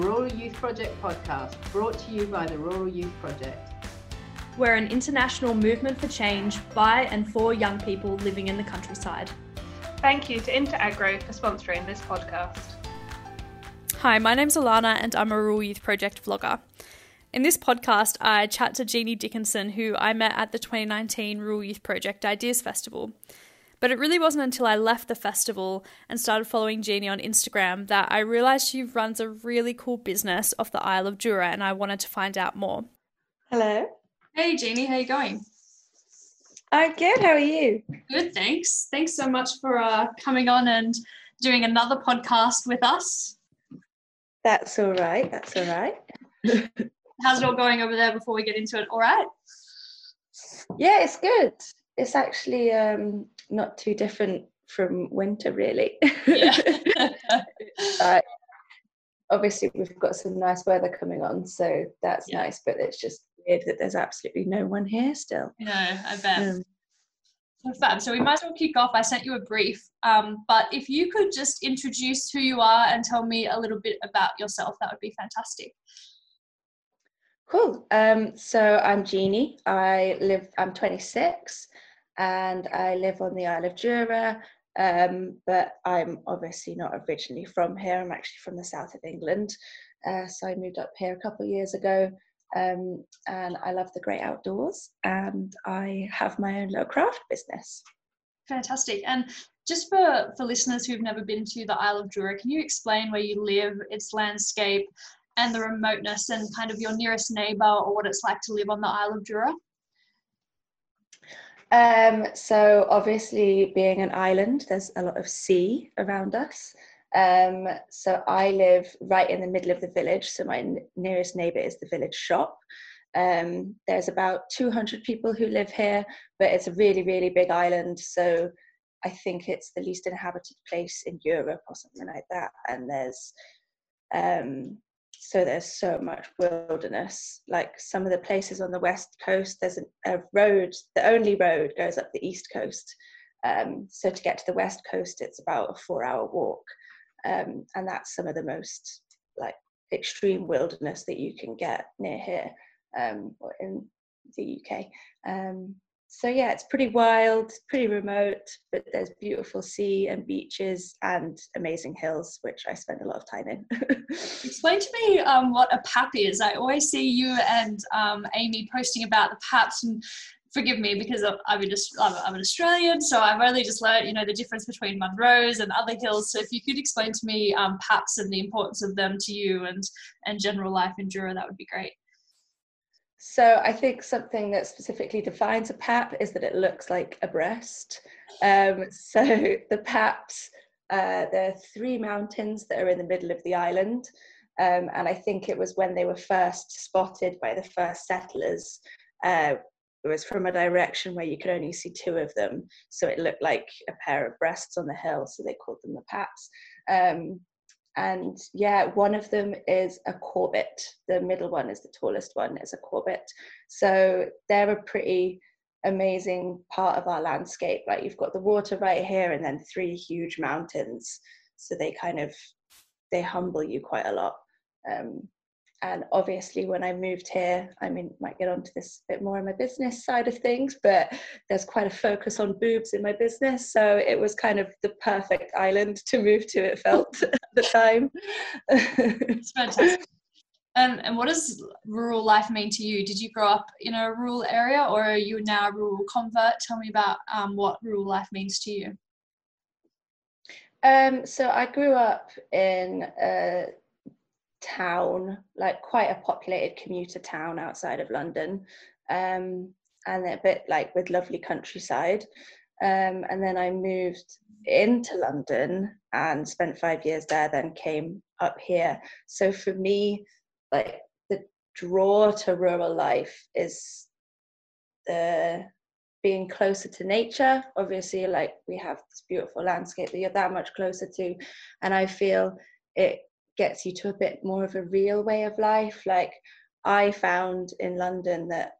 Rural Youth Project podcast, brought to you by the Rural Youth Project. We're an international movement for change by and for young people living in the countryside. Thank you to Interagro for sponsoring this podcast. Hi, my name's Alana and I'm a Rural Youth Project vlogger. In this podcast, I chat to Jeannie Dickinson, who I met at the 2019 Rural Youth Project Ideas Festival. But it really wasn't until I left the festival and started following Jeannie on Instagram that I realised she runs a really cool business off the Isle of Jura and I wanted to find out more. Hello. Hey Jeannie, how are you going? I'm good. How are you? Good, thanks. Thanks so much for uh, coming on and doing another podcast with us. That's all right. That's all right. How's it all going over there before we get into it? All right? Yeah, it's good. It's actually um, not too different from winter, really. Yeah. uh, obviously, we've got some nice weather coming on, so that's yeah. nice. But it's just weird that there's absolutely no one here still. No, I bet. Um, so fab. So we might as well kick off. I sent you a brief, um, but if you could just introduce who you are and tell me a little bit about yourself, that would be fantastic. Cool. Um, so I'm Jeannie. I live. I'm 26 and I live on the Isle of Jura. Um, but I'm obviously not originally from here. I'm actually from the south of England. Uh, so I moved up here a couple of years ago. Um, and I love the great outdoors. And I have my own little craft business. Fantastic. And just for, for listeners who've never been to the Isle of Jura, can you explain where you live, its landscape, and the remoteness, and kind of your nearest neighbour, or what it's like to live on the Isle of Jura? Um, so obviously, being an island, there's a lot of sea around us. Um, so I live right in the middle of the village. So my n- nearest neighbour is the village shop. Um, there's about 200 people who live here, but it's a really, really big island. So I think it's the least inhabited place in Europe or something like that. And there's um, so there's so much wilderness. Like some of the places on the west coast there's a, a road the only road goes up the east coast. Um, so to get to the west coast it's about a four hour walk. Um, and that's some of the most like extreme wilderness that you can get near here um, or in the uk um, so yeah it's pretty wild pretty remote but there's beautiful sea and beaches and amazing hills which i spend a lot of time in explain to me um, what a pap is i always see you and um, amy posting about the paps and forgive me because I'm, just, I'm, an Australian, so I've only just learned, you know, the difference between Munros and other hills. So if you could explain to me um, PAPs and the importance of them to you and and general life in Jura, that would be great. So I think something that specifically defines a pap is that it looks like a breast. Um, so the paps, uh, there are three mountains that are in the middle of the island. Um, and I think it was when they were first spotted by the first settlers. Uh, it was from a direction where you could only see two of them, so it looked like a pair of breasts on the hill. So they called them the paps. Um, and yeah one of them is a Corbett the middle one is the tallest one is a Corbett so they're a pretty amazing part of our landscape. Like you've got the water right here and then three huge mountains. So they kind of they humble you quite a lot. Um, and obviously when i moved here i mean might get onto this a bit more on my business side of things but there's quite a focus on boobs in my business. So it was kind of the perfect island to move to it felt at the time. It's fantastic. And, and what does rural life mean to you? Did you grow up in a rural area or are you now a rural convert? Tell me about um, what rural life means to you. Um, so I grew up in a town, like quite a populated commuter town outside of London, um, and a bit like with lovely countryside. Um, and then I moved into London and spent five years there, then came up here. So for me, like the draw to rural life is the being closer to nature. Obviously, like we have this beautiful landscape that you're that much closer to, and I feel it gets you to a bit more of a real way of life. Like I found in London that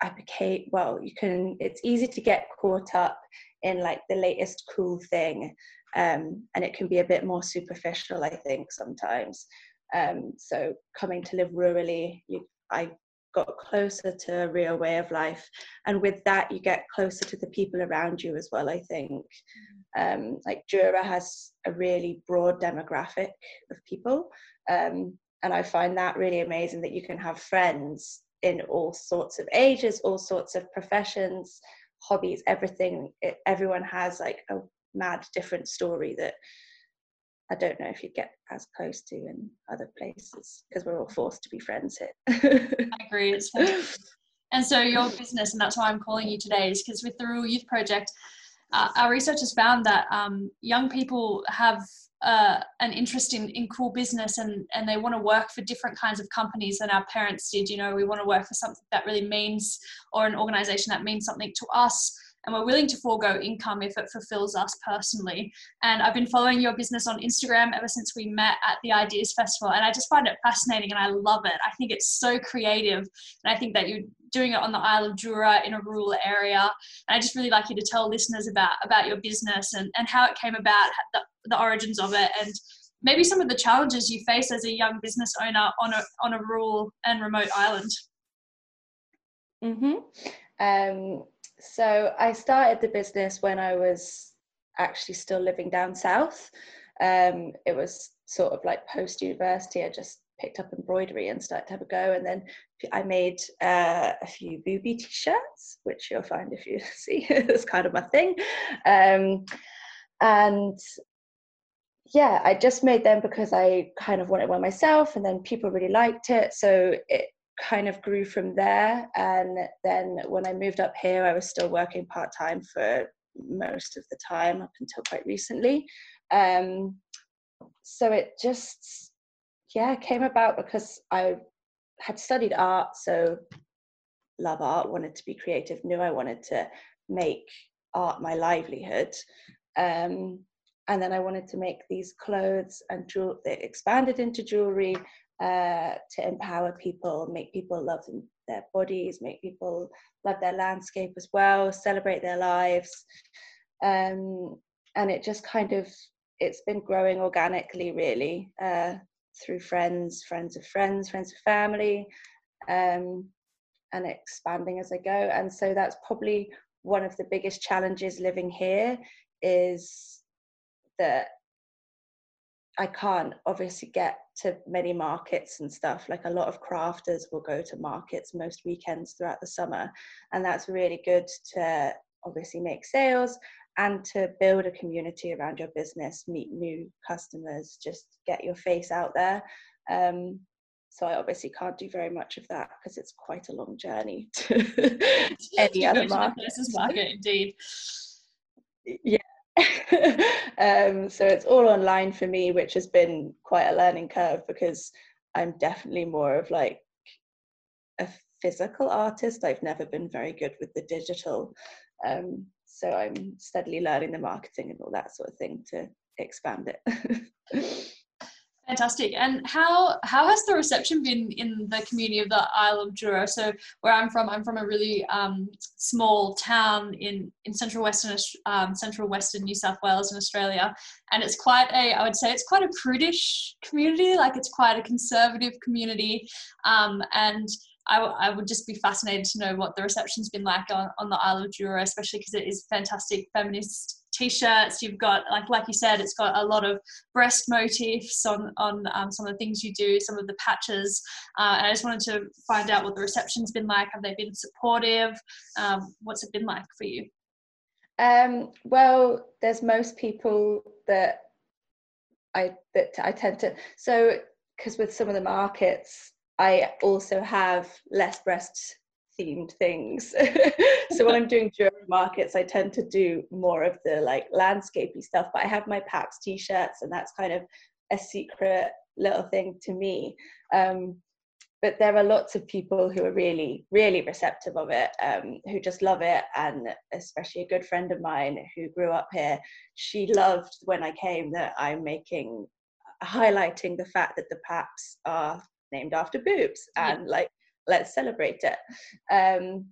I became well, you can it's easy to get caught up in like the latest cool thing. Um, and it can be a bit more superficial, I think, sometimes. Um, so coming to live rurally, you, I got closer to a real way of life, and with that, you get closer to the people around you as well. I think, um, like Jura has a really broad demographic of people, um, and I find that really amazing that you can have friends in all sorts of ages, all sorts of professions, hobbies, everything. It, everyone has like a mad different story that I don't know if you'd get as close to in other places because we're all forced to be friends here. I agree. It's and so your business, and that's why I'm calling you today, is because with the Rural Youth Project, uh, our research has found that um, young people have uh, an interest in, in cool business and, and they want to work for different kinds of companies than our parents did. You know, we want to work for something that really means, or an organization that means something to us and we're willing to forego income if it fulfills us personally. And I've been following your business on Instagram ever since we met at the Ideas Festival, and I just find it fascinating and I love it. I think it's so creative, and I think that you're doing it on the Isle of Jura in a rural area. And I just really like you to tell listeners about about your business and, and how it came about, the, the origins of it, and maybe some of the challenges you face as a young business owner on a on a rural and remote island. Mhm. Um, so I started the business when I was actually still living down south. Um, it was sort of like post university. I just picked up embroidery and started to have a go. And then I made uh, a few booby t-shirts, which you'll find if you see. it's kind of my thing. Um, and yeah, I just made them because I kind of wanted one myself, and then people really liked it. So it kind of grew from there. And then when I moved up here, I was still working part time for most of the time up until quite recently. Um, so it just, yeah, came about because I had studied art, so love art, wanted to be creative, knew I wanted to make art my livelihood. Um, and then I wanted to make these clothes and jewel. They expanded into jewelry, uh, to empower people, make people love their bodies, make people love their landscape as well, celebrate their lives. Um, and it just kind of, it's been growing organically really uh, through friends, friends of friends, friends of family, um, and expanding as I go. And so that's probably one of the biggest challenges living here is that I can't obviously get to many markets and stuff. Like a lot of crafters will go to markets most weekends throughout the summer, and that's really good to obviously make sales and to build a community around your business, meet new customers, just get your face out there. Um, so I obviously can't do very much of that because it's quite a long journey to any other market. market. Indeed. Yeah, um, so it's all online for me, which has been quite a learning curve because I'm definitely more of like a physical artist. I've never been very good with the digital. Um, so I'm steadily learning the marketing and all that sort of thing to expand it. Fantastic. And how how has the reception been in the community of the Isle of Jura? So where I'm from, I'm from a really um, small town in in central western um, central western New South Wales in Australia, and it's quite a I would say it's quite a prudish community. Like it's quite a conservative community, um, and I, w- I would just be fascinated to know what the reception's been like on, on the Isle of Jura, especially because it is fantastic feminist t-shirts you've got like like you said it's got a lot of breast motifs on on um, some of the things you do some of the patches uh, and i just wanted to find out what the reception's been like. Have they been supportive? Um, what's it been like for you? Um, well there's most people that i that i tend to so because with some of the markets i also have less breast themed things. so when I'm doing German markets, I tend to do more of the like landscapey stuff. But I have my PAPS t-shirts, and that's kind of a secret little thing to me. Um, but there are lots of people who are really, really receptive of it, um, who just love it. And especially a good friend of mine who grew up here, she loved when I came that I'm making, highlighting the fact that the PAPs are named after boobs and like let's celebrate it. Um,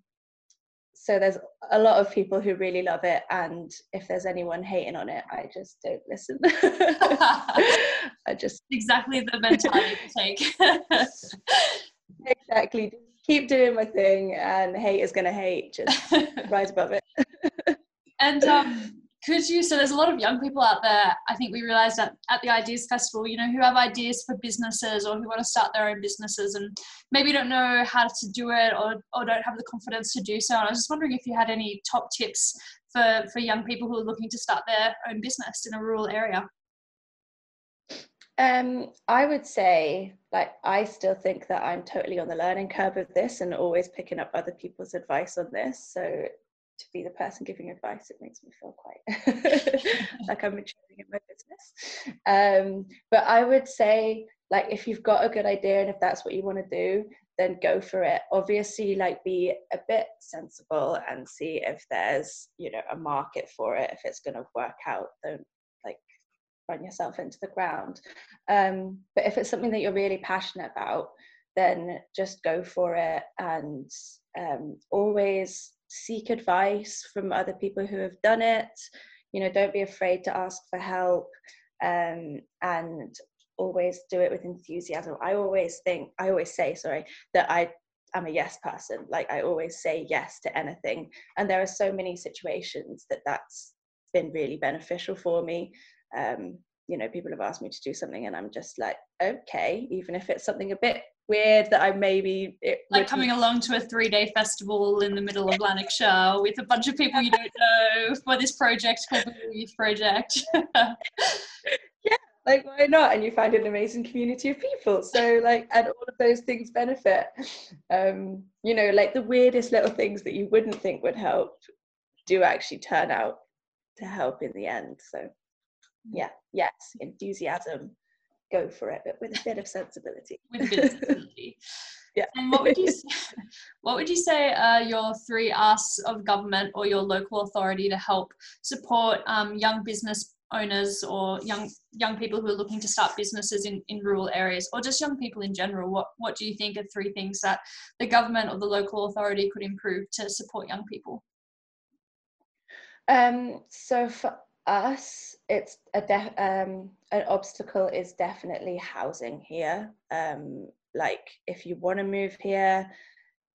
so there's a lot of people who really love it and if there's anyone hating on it i just don't listen. I just exactly the mentality to take. Exactly. Keep doing my thing and hate is gonna hate. Just rise above it. And um could you so there's a lot of young people out there i think we realized at, at the ideas festival you know who have ideas for businesses or who want to start their own businesses and maybe don't know how to do it or, or don't have the confidence to do so and i was just wondering if you had any top tips for for young people who are looking to start their own business in a rural area um, I would say, like, I still think that I'm totally on the learning curve of this and always picking up other people's advice on this. So to be the person giving advice, it makes me feel quite like I'm maturing in my business. Um, but I would say, like, if you've got a good idea and if that's what you want to do, then go for it. Obviously, like, be a bit sensible and see if there's, you know, a market for it. If it's going to work out, don't like run yourself into the ground. Um, but if it's something that you're really passionate about, then just go for it and um, always seek advice from other people who have done it. You know don't be afraid to ask for help um, and always do it with enthusiasm. I always think i always say sorry that i am a yes person. Like i always say yes to anything. And there are so many situations that that's been really beneficial for me. Um, you know people have asked me to do something and i'm just like okay even if it's something a bit weird that I maybe like coming along to a three day festival in the middle of Lanarkshire with a bunch of people you don't know for this project called the Youth Project. yeah, like why not? And you find an amazing community of people. So like, and all of those things benefit. Um, you know, like the weirdest little things that you wouldn't think would help do actually turn out to help in the end. So. Yeah, yes, enthusiasm go for it, but with a bit of sensibility. With a bit of sensibility. yeah. And what would you say, what would you say are your three asks of government or your local authority to help support um, young business owners or young young people who are looking to start businesses in, in rural areas or just young people in general what what do you think are three things that the government or the local authority could improve to support young people um so for us, it's a def- um, an obstacle is definitely housing here. Um, like if you want to move here,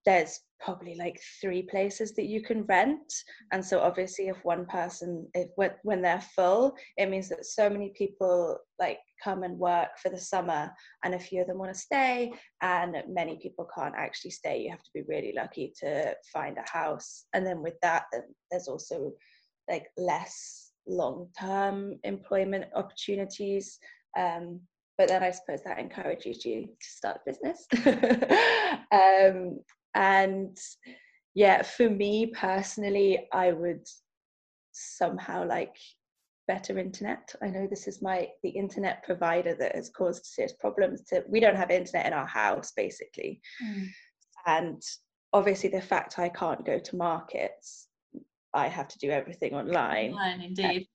there's probably like three places that you can rent. And so obviously if one person if when they're full it means that so many people like come and work for the summer. And a few of them want to stay and many people can't actually stay you have to be really lucky to find a house. And then with that there's also like less long-term employment opportunities. Um, but then I suppose that encourages you to start a business. um, and yeah, for me personally, I would somehow like better internet. I know this is my the internet provider that has caused serious problems. To we don't have internet in our house basically, mm. and obviously the fact I can't go to markets I have to do everything online. Online, indeed.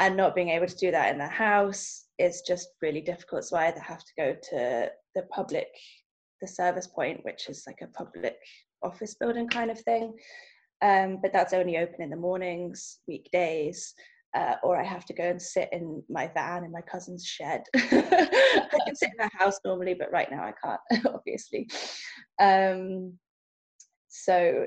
And not being able to do that in the house is just really difficult. So I either have to go to the public, the service point, which is like a public office building kind of thing. Um, but that's only open in the mornings, weekdays. Uh, or I have to go and sit in my van in my cousin's shed. I can sit in the house normally, but right now I can't, obviously. Um, so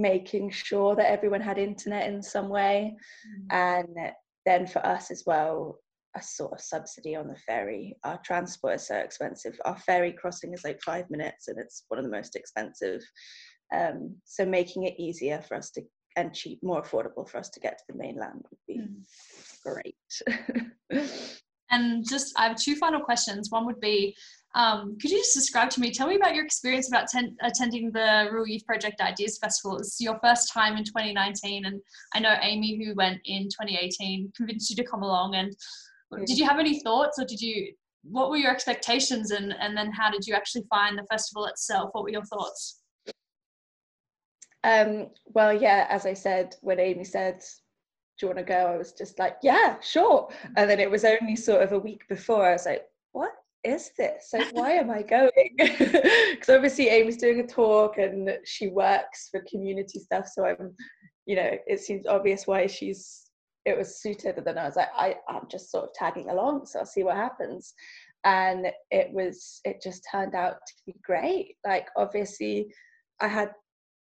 making sure that everyone had internet in some way. Mm. and then for us as well a sort of subsidy on the ferry. Our transport is so expensive. Our ferry crossing is like five minutes and it's one of the most expensive. Um, so making it easier for us to and cheap more affordable for us to get to the mainland would be mm. great. And just i have two final questions. One would be um, could you just describe to me, tell me about your experience about ten, attending the Rural Youth Project Ideas Festival. It's your first time in 2019, and I know Amy, who went in 2018, convinced you to come along. And did you have any thoughts, or did you? What were your expectations, and and then how did you actually find the festival itself? What were your thoughts? Um, well, yeah, as I said, when Amy said, "Do you want to go?" I was just like, "Yeah, sure." And then it was only sort of a week before I was like, "What? Is this? Like, why am I going? Because obviously Amy's doing a talk and she works for community stuff. So I'm, you know, it seems obvious why she's it was suited. And then I was like, I, I'm just sort of tagging along, so I'll see what happens. And it was it just turned out to be great. Like obviously I had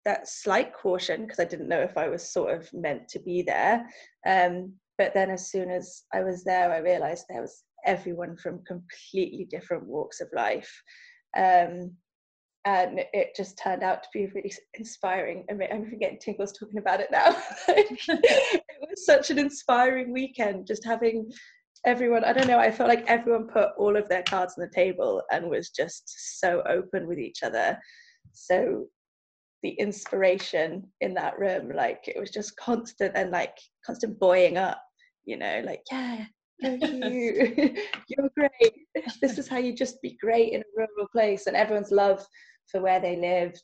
that slight caution because I didn't know if I was sort of meant to be there. Um, but then as soon as I was there, I realized there was everyone from completely different walks of life. Um, and it just turned out to be really inspiring. I mean, I'm getting tingles talking about it now. it was such an inspiring weekend, just having everyone. I don't know. I felt like everyone put all of their cards on the table and was just so open with each other. So the inspiration in that room, like it was just constant and like constant buoying up. You know, like yeah, Thank you. You're great. This is how you just be great in a rural place, and everyone's love for where they lived.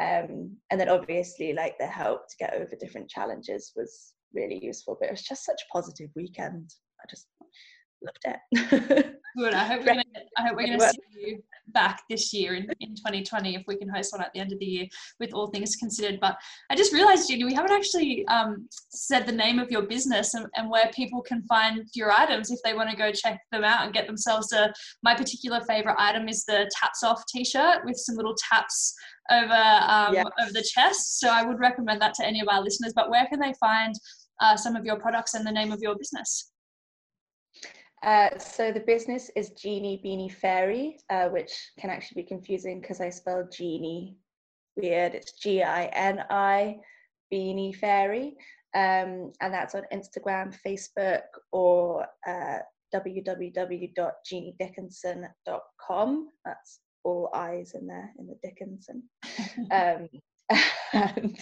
Um, and then obviously, like the help to get over different challenges was really useful. But it was just such a positive weekend. I just loved it. Good. I hope we're gonna, I hope we're going to see you back this year in, in 2020 if we can host one at the end of the year with all things considered. But I just realized, Jenny, we haven't actually um, said the name of your business and, and, where people can find your items if they want to go check them out and get themselves a. My particular favorite item is the Taps Off T-shirt with some little taps over um, yes. over the chest. So I would recommend that to any of our listeners. But where can they find uh, some of your products and the name of your business? Uh, so the business is Gini Beanie Fairy, uh, which can actually be confusing because I spell Gini weird. It's G I N I Beanie Fairy, um, and that's on Instagram, Facebook, or uh, www.ginidickinson.com. That's all eyes in there in the Dickinson. um, and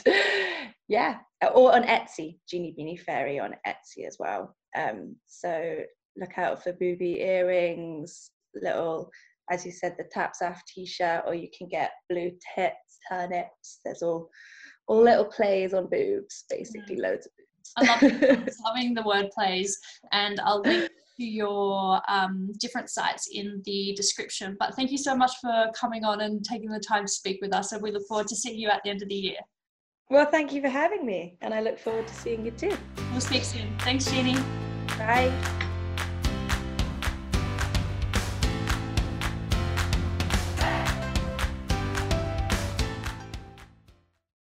yeah, or on Etsy, Gini Beanie Fairy on Etsy as well. Um, so look out for booby earrings, little, as you said, the taps off t-shirt, or you can get blue tits, turnips. There's all all little plays on boobs, basically loads of boobs. I love loving the word plays, and I'll link to your um, different sites in the description. But thank you so much for coming on and taking the time to speak with us, and we look forward to seeing you at the end of the year. Well, thank you for having me, and I look forward to seeing you too. We'll speak soon. Thanks, Jeannie. Bye.